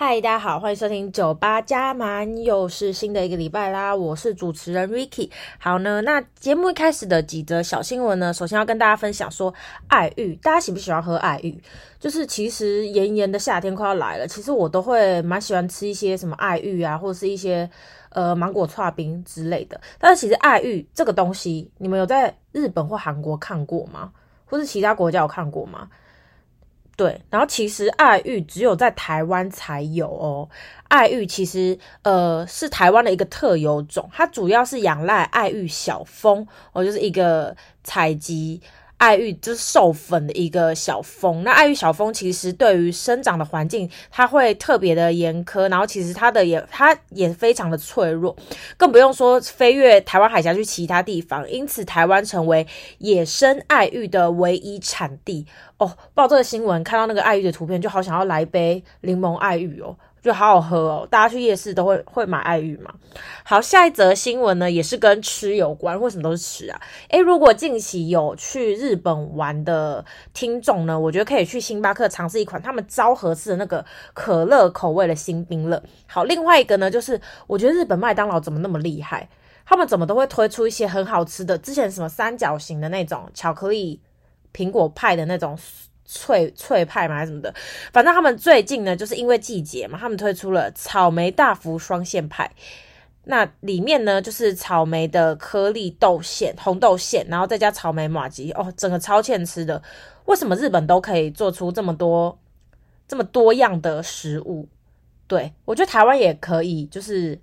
嗨，大家好，欢迎收听酒吧加满，又是新的一个礼拜啦。我是主持人 Ricky。好呢，那节目一开始的几则小新闻呢，首先要跟大家分享说，爱玉，大家喜不喜欢喝爱玉？就是其实炎炎的夏天快要来了，其实我都会蛮喜欢吃一些什么爱玉啊，或者是一些呃芒果剉冰之类的。但是其实爱玉这个东西，你们有在日本或韩国看过吗？或是其他国家有看过吗？对，然后其实爱玉只有在台湾才有哦。爱玉其实呃是台湾的一个特有种，它主要是仰赖爱玉小蜂，哦，就是一个采集。爱玉就是授粉的一个小蜂，那爱玉小蜂其实对于生长的环境，它会特别的严苛，然后其实它的也它也非常的脆弱，更不用说飞越台湾海峡去其他地方，因此台湾成为野生爱玉的唯一产地哦。报这个新闻看到那个爱玉的图片，就好想要来杯柠檬爱玉哦。就好好喝哦，大家去夜市都会会买爱玉嘛。好，下一则新闻呢，也是跟吃有关。为什么都是吃啊？诶，如果近期有去日本玩的听众呢，我觉得可以去星巴克尝试一款他们昭和式的那个可乐口味的新冰乐。好，另外一个呢，就是我觉得日本麦当劳怎么那么厉害？他们怎么都会推出一些很好吃的？之前什么三角形的那种巧克力苹果派的那种。脆脆派嘛还是什么的，反正他们最近呢，就是因为季节嘛，他们推出了草莓大福双馅派。那里面呢，就是草莓的颗粒豆馅、红豆馅，然后再加草莓麻糬哦，整个超欠吃的。为什么日本都可以做出这么多、这么多样的食物？对，我觉得台湾也可以，就是。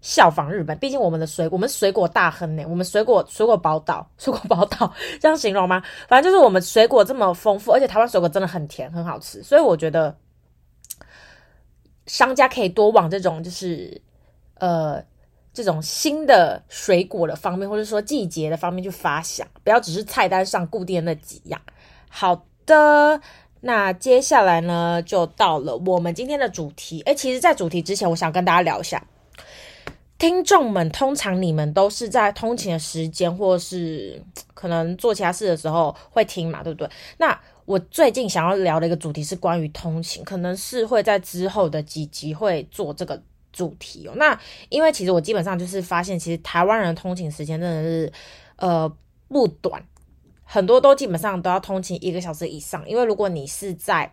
效仿日本，毕竟我们的水，我们水果大亨呢，我们水果水果宝岛，水果宝岛这样形容吗？反正就是我们水果这么丰富，而且台湾水果真的很甜，很好吃，所以我觉得商家可以多往这种就是呃这种新的水果的方面，或者说季节的方面去发想，不要只是菜单上固定的那几样。好的，那接下来呢，就到了我们今天的主题。诶，其实，在主题之前，我想跟大家聊一下。听众们，通常你们都是在通勤的时间，或是 可能做其他事的时候会听嘛，对不对？那我最近想要聊的一个主题是关于通勤，可能是会在之后的几集会做这个主题哦。那因为其实我基本上就是发现，其实台湾人的通勤时间真的是呃不短，很多都基本上都要通勤一个小时以上。因为如果你是在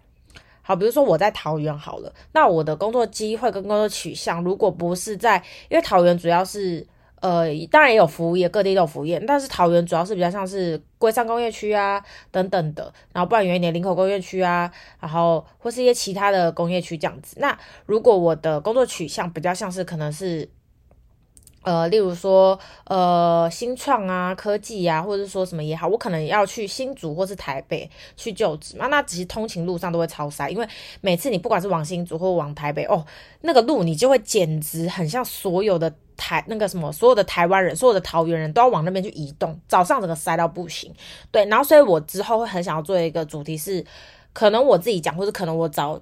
好，比如说我在桃园好了，那我的工作机会跟工作取向，如果不是在，因为桃园主要是，呃，当然也有服务业，各地都有服务业，但是桃园主要是比较像是龟山工业区啊等等的，然后不然远一点林口工业区啊，然后或是一些其他的工业区这样子。那如果我的工作取向比较像是可能是。呃，例如说，呃，新创啊，科技啊，或者说什么也好，我可能要去新竹或是台北去就职嘛。那其实通勤路上都会超塞，因为每次你不管是往新竹或往台北，哦，那个路你就会简直很像所有的台那个什么，所有的台湾人，所有的桃园人都要往那边去移动。早上整个塞到不行，对。然后，所以我之后会很想要做一个主题是，可能我自己讲，或者可能我找。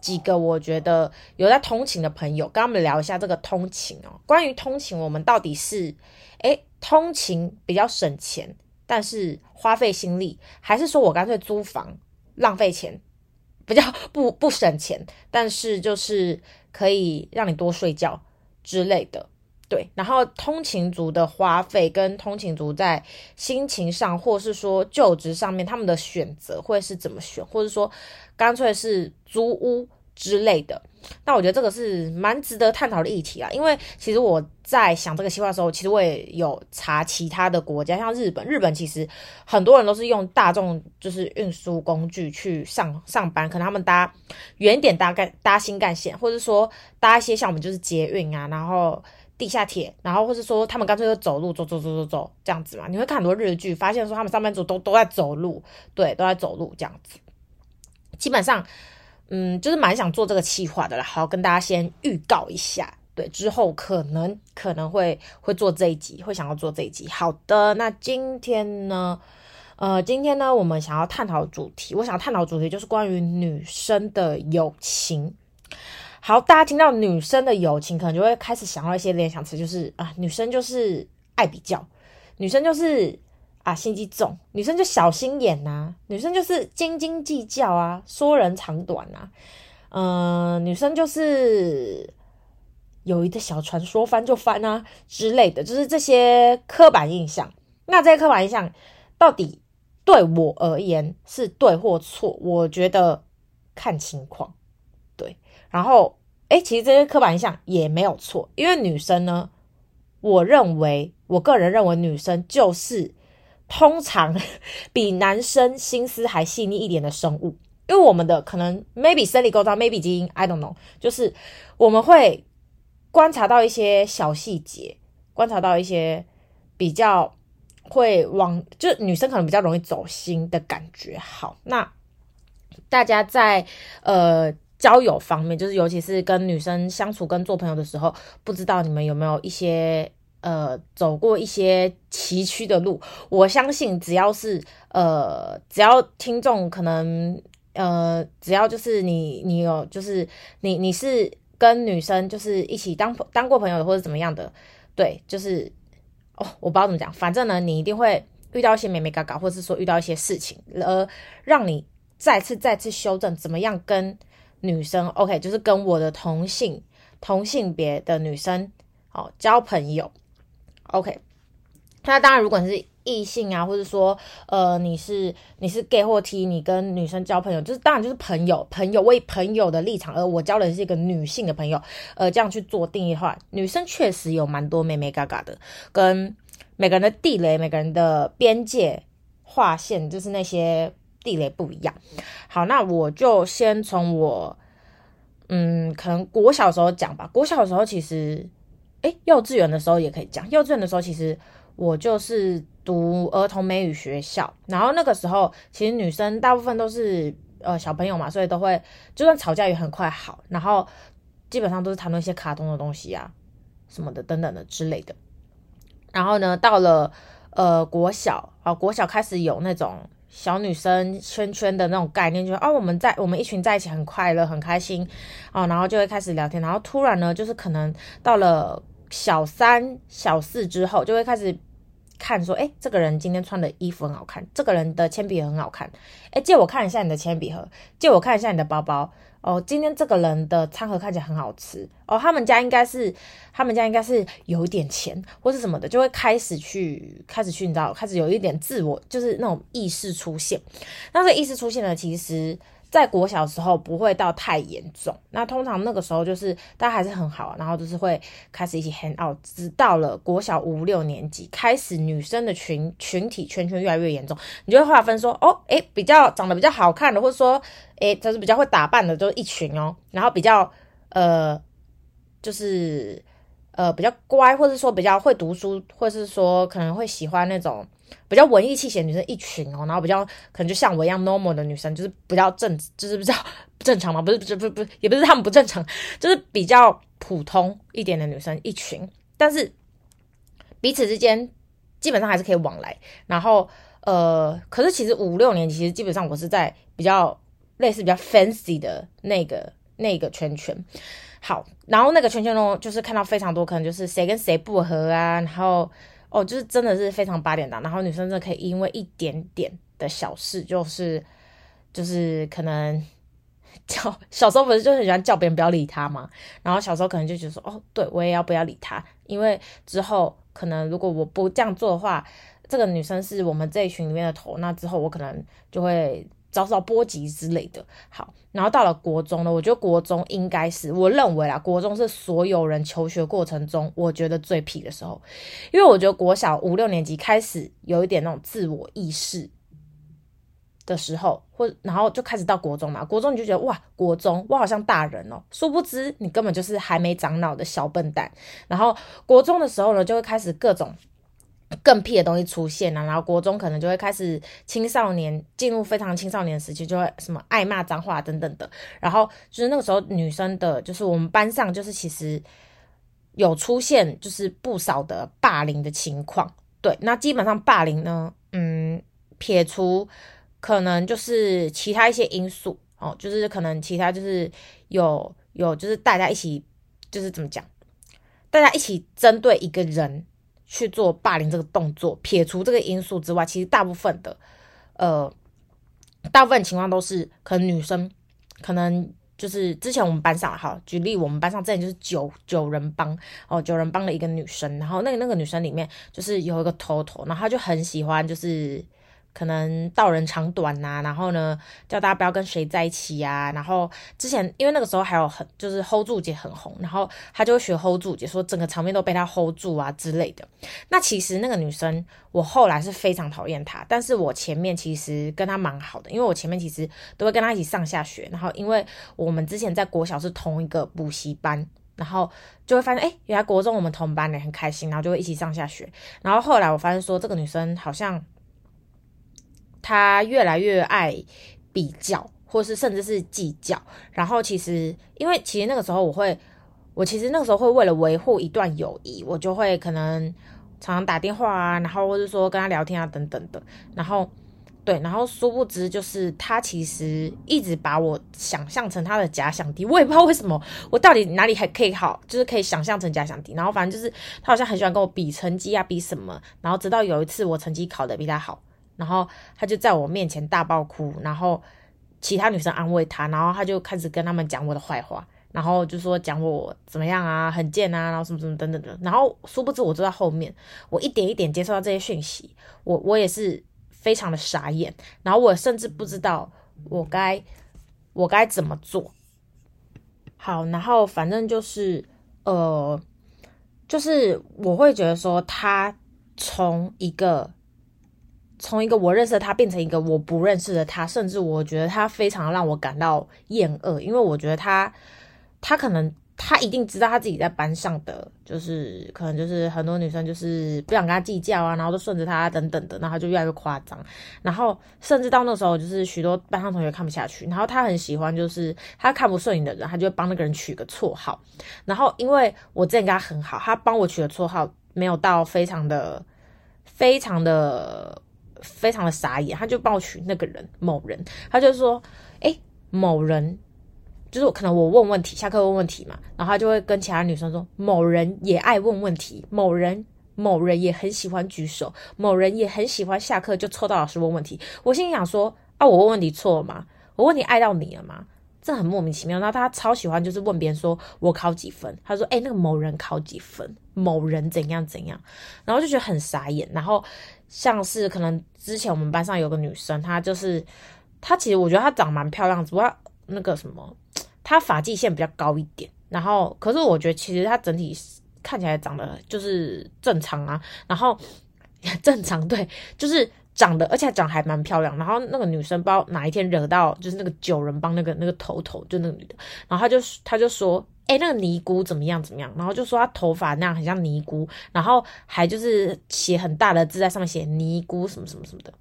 几个我觉得有在通勤的朋友，跟他们聊一下这个通勤哦。关于通勤，我们到底是诶通勤比较省钱，但是花费心力，还是说我干脆租房浪费钱，比较不不省钱，但是就是可以让你多睡觉之类的。对，然后通勤族的花费跟通勤族在心情上，或是说就职上面，他们的选择会是怎么选，或者说干脆是租屋之类的。那我觉得这个是蛮值得探讨的议题啊，因为其实我在想这个计划的时候，其实我也有查其他的国家，像日本，日本其实很多人都是用大众就是运输工具去上上班，可能他们搭远点搭干搭新干线，或者说搭一些像我们就是捷运啊，然后。地下铁，然后或是说他们干脆就走路走走走走走这样子嘛，你会看很多日剧，发现说他们上班族都都在走路，对，都在走路这样子。基本上，嗯，就是蛮想做这个企划的啦。好，跟大家先预告一下，对，之后可能可能会会做这一集，会想要做这一集。好的，那今天呢，呃，今天呢，我们想要探讨主题，我想探讨主题就是关于女生的友情。好，大家听到女生的友情，可能就会开始想到一些联想词，就是啊，女生就是爱比较，女生就是啊心机重，女生就小心眼呐、啊，女生就是斤斤计较啊，说人长短啊。嗯、女生就是有一个小船说翻就翻啊之类的，就是这些刻板印象。那这些刻板印象到底对我而言是对或错？我觉得看情况。然后诶，其实这些刻板印象也没有错，因为女生呢，我认为，我个人认为女生就是通常 比男生心思还细腻一点的生物。因为我们的可能 maybe 生理构造，maybe 基因，I don't know，就是我们会观察到一些小细节，观察到一些比较会往，就女生可能比较容易走心的感觉。好，那大家在呃交友方面，就是尤其是跟女生相处、跟做朋友的时候，不知道你们有没有一些呃走过一些崎岖的路？我相信只要是呃只要听众可能。呃，只要就是你，你有就是你，你是跟女生就是一起当当过朋友的，或者怎么样的，对，就是哦，我不知道怎么讲，反正呢，你一定会遇到一些美眉嘎嘎，或者是说遇到一些事情，而让你再次再次修正怎么样跟女生，OK，就是跟我的同性同性别的女生哦交朋友，OK，那当然如果你是。异性啊，或者说，呃，你是你是 gay 或 T，你跟女生交朋友，就是当然就是朋友，朋友为朋友的立场，而我交的是一个女性的朋友，呃，这样去做定义的话，女生确实有蛮多妹妹嘎嘎的，跟每个人的地雷，每个人的边界划线，就是那些地雷不一样。好，那我就先从我，嗯，可能国小时候讲吧。国小的时候其实，诶，幼稚园的时候也可以讲。幼稚园的时候其实我就是。读儿童美语学校，然后那个时候其实女生大部分都是呃小朋友嘛，所以都会就算吵架也很快好，然后基本上都是谈论一些卡通的东西啊什么的等等的之类的。然后呢，到了呃国小啊，国小开始有那种小女生圈圈的那种概念，就是哦我们在我们一群在一起很快乐很开心啊，然后就会开始聊天，然后突然呢，就是可能到了小三小四之后，就会开始。看说，诶，这个人今天穿的衣服很好看，这个人的铅笔很好看，诶，借我看一下你的铅笔盒，借我看一下你的包包，哦，今天这个人的餐盒看起来很好吃，哦，他们家应该是，他们家应该是有一点钱或是什么的，就会开始去，开始去，你知道，开始有一点自我，就是那种意识出现，那这意识出现呢，其实。在国小时候不会到太严重，那通常那个时候就是大家还是很好，然后就是会开始一起 hang out，直到了国小五六年级开始，女生的群群体圈圈越来越严重，你就会划分说，哦，诶，比较长得比较好看的，或者说，诶，就是比较会打扮的，就是一群哦，然后比较呃，就是呃比较乖，或者说比较会读书，或是说可能会喜欢那种。比较文艺气息的女生一群哦，然后比较可能就像我一样 normal 的女生，就是比较正，就是比较正常嘛，不是不是不是不是，也不是她们不正常，就是比较普通一点的女生一群，但是彼此之间基本上还是可以往来。然后呃，可是其实五六年级其实基本上我是在比较类似比较 fancy 的那个那个圈圈。好，然后那个圈圈呢，就是看到非常多可能就是谁跟谁不合啊，然后。哦，就是真的是非常八点档，然后女生真的可以因为一点点的小事，就是就是可能叫小时候不是就很喜欢叫别人不要理他嘛，然后小时候可能就觉得说，哦，对我也要不要理他，因为之后可能如果我不这样做的话，这个女生是我们这一群里面的头，那之后我可能就会。遭受波及之类的。好，然后到了国中呢，我觉得国中应该是我认为啦，国中是所有人求学过程中我觉得最皮的时候，因为我觉得国小五六年级开始有一点那种自我意识的时候，或然后就开始到国中嘛，国中你就觉得哇，国中我好像大人哦，殊不知你根本就是还没长脑的小笨蛋。然后国中的时候呢，就会开始各种。更屁的东西出现啊，然后国中可能就会开始青少年进入非常青少年时期，就会什么爱骂脏话等等的。然后就是那个时候女生的，就是我们班上就是其实有出现就是不少的霸凌的情况。对，那基本上霸凌呢，嗯，撇除可能就是其他一些因素哦，就是可能其他就是有有就是大家一起就是怎么讲，大家一起针对一个人。去做霸凌这个动作，撇除这个因素之外，其实大部分的，呃，大部分情况都是可能女生可能就是之前我们班上，哈举例，我们班上之前就是九九人帮哦，九人帮的一个女生，然后那个那个女生里面就是有一个头头，然后她就很喜欢就是。可能道人长短呐、啊，然后呢，叫大家不要跟谁在一起呀、啊。然后之前因为那个时候还有很就是 hold 住姐很红，然后他就会学 hold 住姐，说整个场面都被他 hold 住啊之类的。那其实那个女生，我后来是非常讨厌她，但是我前面其实跟她蛮好的，因为我前面其实都会跟她一起上下学。然后因为我们之前在国小是同一个补习班，然后就会发现，哎，原来国中我们同班的很开心，然后就会一起上下学。然后后来我发现说，这个女生好像。他越来越爱比较，或是甚至是计较。然后其实，因为其实那个时候我会，我其实那个时候会为了维护一段友谊，我就会可能常常打电话啊，然后或者说跟他聊天啊等等的。然后对，然后殊不知就是他其实一直把我想象成他的假想敌。我也不知道为什么，我到底哪里还可以好，就是可以想象成假想敌。然后反正就是他好像很喜欢跟我比成绩啊，比什么。然后直到有一次我成绩考得比他好。然后他就在我面前大爆哭，然后其他女生安慰他，然后他就开始跟他们讲我的坏话，然后就说讲我怎么样啊，很贱啊，然后什么什么等等的。然后殊不知我坐在后面，我一点一点接受到这些讯息，我我也是非常的傻眼，然后我甚至不知道我该我该怎么做。好，然后反正就是呃，就是我会觉得说他从一个。从一个我认识的他变成一个我不认识的他，甚至我觉得他非常让我感到厌恶，因为我觉得他，他可能他一定知道他自己在班上的就是可能就是很多女生就是不想跟他计较啊，然后都顺着他等等的，然后就越来越夸张，然后甚至到那时候就是许多班上同学看不下去，然后他很喜欢就是他看不顺眼的人，他就会帮那个人取个绰号，然后因为我之前跟他很好，他帮我取的绰号没有到非常的非常的。非常的傻眼，他就帮我取那个人某人，他就说，哎、某人，就是可能我问问题，下课问问题嘛，然后他就会跟其他女生说，某人也爱问问题，某人某人也很喜欢举手，某人也很喜欢下课就凑到老师问问题。我心里想说，啊，我问问题错了吗？我问题爱到你了吗？这很莫名其妙。然后他超喜欢就是问别人说我考几分，他说，哎、那个某人考几分，某人怎样怎样，然后就觉得很傻眼，然后。像是可能之前我们班上有个女生，她就是她其实我觉得她长蛮漂亮，只不过那个什么，她发际线比较高一点。然后可是我觉得其实她整体看起来长得就是正常啊，然后也 正常对，就是长得而且长得还蛮漂亮。然后那个女生不知道哪一天惹到就是那个九人帮那个那个头头就那个女的，然后她就她就说。哎、那个尼姑怎么样？怎么样？然后就说她头发那样很像尼姑，然后还就是写很大的字在上面写尼姑什么什么什么的。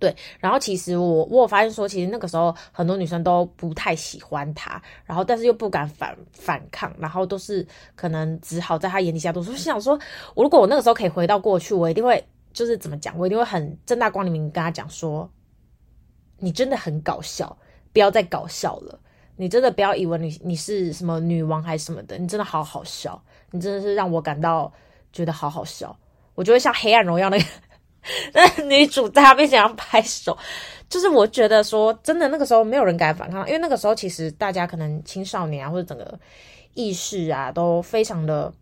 对，然后其实我我有发现说，其实那个时候很多女生都不太喜欢他，然后但是又不敢反反抗，然后都是可能只好在他眼底下读书。我心想说，我如果我那个时候可以回到过去，我一定会就是怎么讲？我一定会很正大光明跟他讲说，你真的很搞笑，不要再搞笑了。你真的不要以为你你是什么女王还是什么的，你真的好好笑，你真的是让我感到觉得好好笑。我觉得像《黑暗荣耀》那个 那女主在她面前要拍手，就是我觉得说真的，那个时候没有人敢反抗，因为那个时候其实大家可能青少年啊或者整个意识啊都非常的。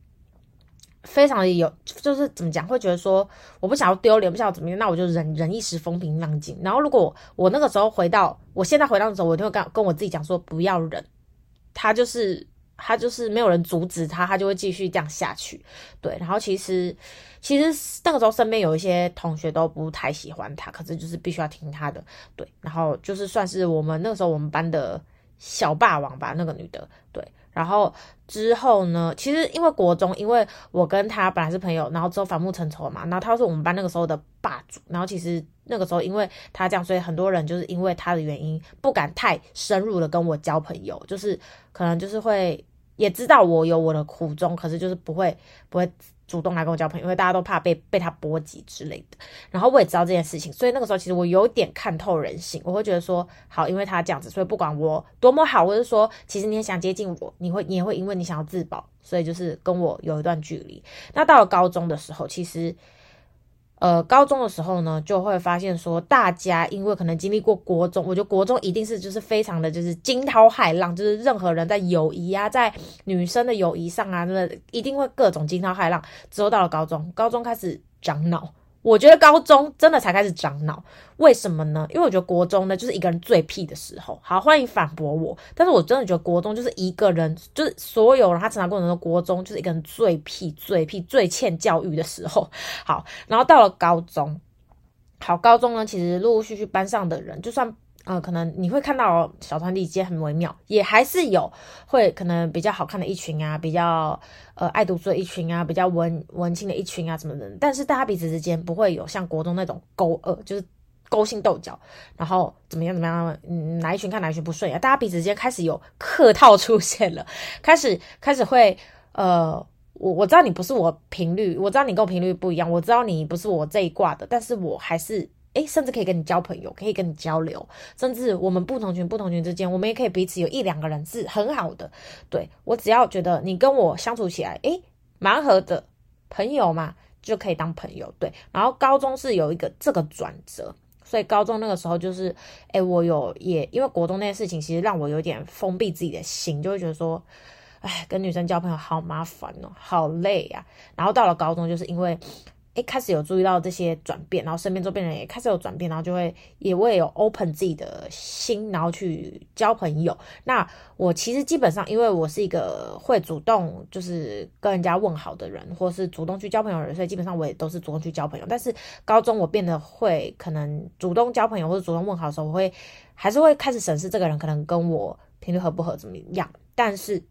非常的有，就是怎么讲，会觉得说我不想要丢脸，不想要怎么样，那我就忍忍一时风平浪静。然后如果我那个时候回到，我现在回到的时候，我就会跟跟我自己讲说不要忍，他就是他就是没有人阻止他，他就会继续这样下去。对，然后其实其实那个时候身边有一些同学都不太喜欢他，可是就是必须要听他的。对，然后就是算是我们那个时候我们班的小霸王吧，那个女的，对。然后之后呢，其实因为国中，因为我跟他本来是朋友，然后之后反目成仇嘛。然后他是我们班那个时候的霸主。然后其实那个时候因为他这样，所以很多人就是因为他的原因不敢太深入的跟我交朋友，就是可能就是会也知道我有我的苦衷，可是就是不会不会。主动来跟我交朋友，因为大家都怕被被他波及之类的。然后我也知道这件事情，所以那个时候其实我有点看透人性。我会觉得说，好，因为他这样子，所以不管我多么好，或者说其实你也想接近我，你会你也会因为你想要自保，所以就是跟我有一段距离。那到了高中的时候，其实，呃，高中的时候呢，就会发现说，大家因为可能经历过国中，我觉得国中一定是就是非常的就是惊涛骇浪，就是任何人在友谊啊，在女生的友谊上啊，真的一定会各种惊涛骇浪。之后到了高中，高中开始长脑。我觉得高中真的才开始长脑，为什么呢？因为我觉得国中呢就是一个人最屁的时候。好，欢迎反驳我，但是我真的觉得国中就是一个人，就是所有人他成长过程中，国中就是一个人最屁、最屁、最欠教育的时候。好，然后到了高中，好，高中呢其实陆陆续续班上的人，就算。呃，可能你会看到小团体间很微妙，也还是有会可能比较好看的一群啊，比较呃爱读书的一群啊，比较文文青的一群啊什么的。但是大家彼此之间不会有像国中那种勾二，就是勾心斗角，然后怎么样怎么样，嗯，哪一群看哪一群不顺眼，大家彼此之间开始有客套出现了，开始开始会呃，我我知道你不是我频率，我知道你跟我频率不一样，我知道你不是我这一挂的，但是我还是。诶，甚至可以跟你交朋友，可以跟你交流，甚至我们不同群不同群之间，我们也可以彼此有一两个人是很好的。对，我只要觉得你跟我相处起来，诶，蛮合的，朋友嘛，就可以当朋友。对，然后高中是有一个这个转折，所以高中那个时候就是，诶，我有也因为国中那件事情，其实让我有点封闭自己的心，就会觉得说，哎，跟女生交朋友好麻烦哦，好累呀。然后到了高中，就是因为。一开始有注意到这些转变，然后身边周边人也开始有转变，然后就会也会有 open 自己的心，然后去交朋友。那我其实基本上，因为我是一个会主动就是跟人家问好的人，或是主动去交朋友的人，所以基本上我也都是主动去交朋友。但是高中我变得会可能主动交朋友或者主动问好的时候，我会还是会开始审视这个人可能跟我频率合不合怎么样。但是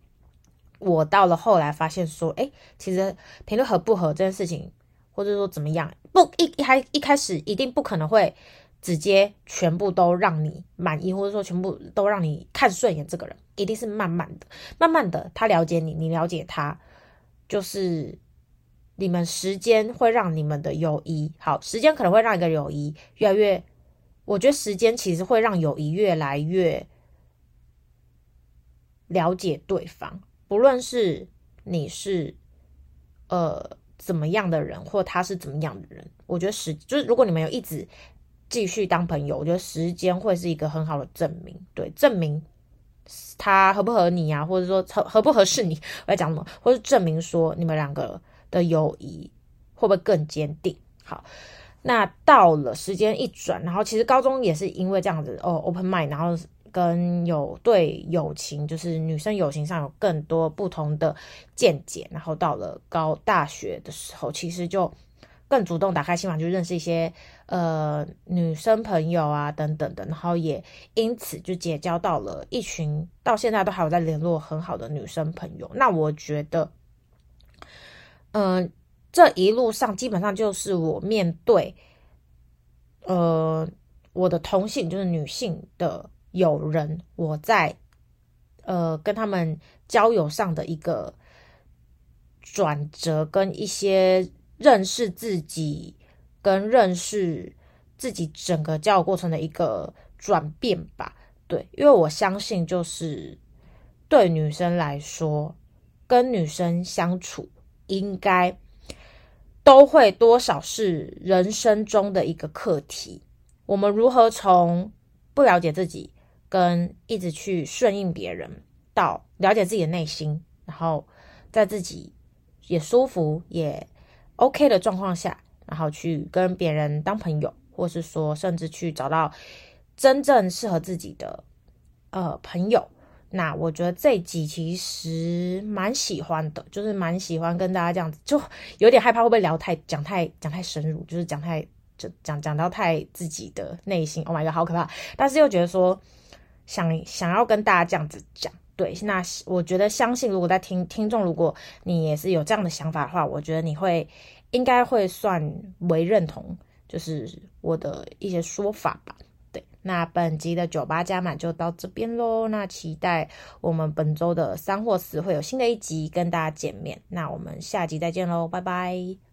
我到了后来发现说，哎，其实频率合不合这件事情。或者说怎么样？不一一开一开始一定不可能会直接全部都让你满意，或者说全部都让你看顺眼。这个人一定是慢慢的、慢慢的，他了解你，你了解他，就是你们时间会让你们的友谊好，时间可能会让一个友谊越来越。我觉得时间其实会让友谊越来越了解对方，不论是你是呃。怎么样的人，或他是怎么样的人，我觉得时就是如果你们有一直继续当朋友，我觉得时间会是一个很好的证明，对，证明他合不合你啊，或者说合合不合适你，我在讲什么，或者证明说你们两个的友谊会不会更坚定。好，那到了时间一转，然后其实高中也是因为这样子哦，open mind，然后。跟有对友情，就是女生友情上有更多不同的见解，然后到了高大学的时候，其实就更主动打开心房，就认识一些呃女生朋友啊等等的，然后也因此就结交到了一群到现在都还有在联络很好的女生朋友。那我觉得，嗯、这一路上基本上就是我面对呃我的同性，就是女性的。有人，我在呃跟他们交友上的一个转折，跟一些认识自己，跟认识自己整个交友过程的一个转变吧。对，因为我相信，就是对女生来说，跟女生相处应该都会多少是人生中的一个课题。我们如何从不了解自己，跟一直去顺应别人，到了解自己的内心，然后在自己也舒服也 OK 的状况下，然后去跟别人当朋友，或是说甚至去找到真正适合自己的呃朋友。那我觉得这一集其实蛮喜欢的，就是蛮喜欢跟大家这样子，就有点害怕会不会聊太讲太讲太深入，就是讲太就讲讲到太自己的内心。Oh my god，好可怕！但是又觉得说。想想要跟大家这样子讲，对，那我觉得相信，如果在听听众，如果你也是有这样的想法的话，我觉得你会应该会算为认同，就是我的一些说法吧。对，那本集的酒吧加满就到这边喽，那期待我们本周的三或四会有新的一集跟大家见面，那我们下集再见喽，拜拜。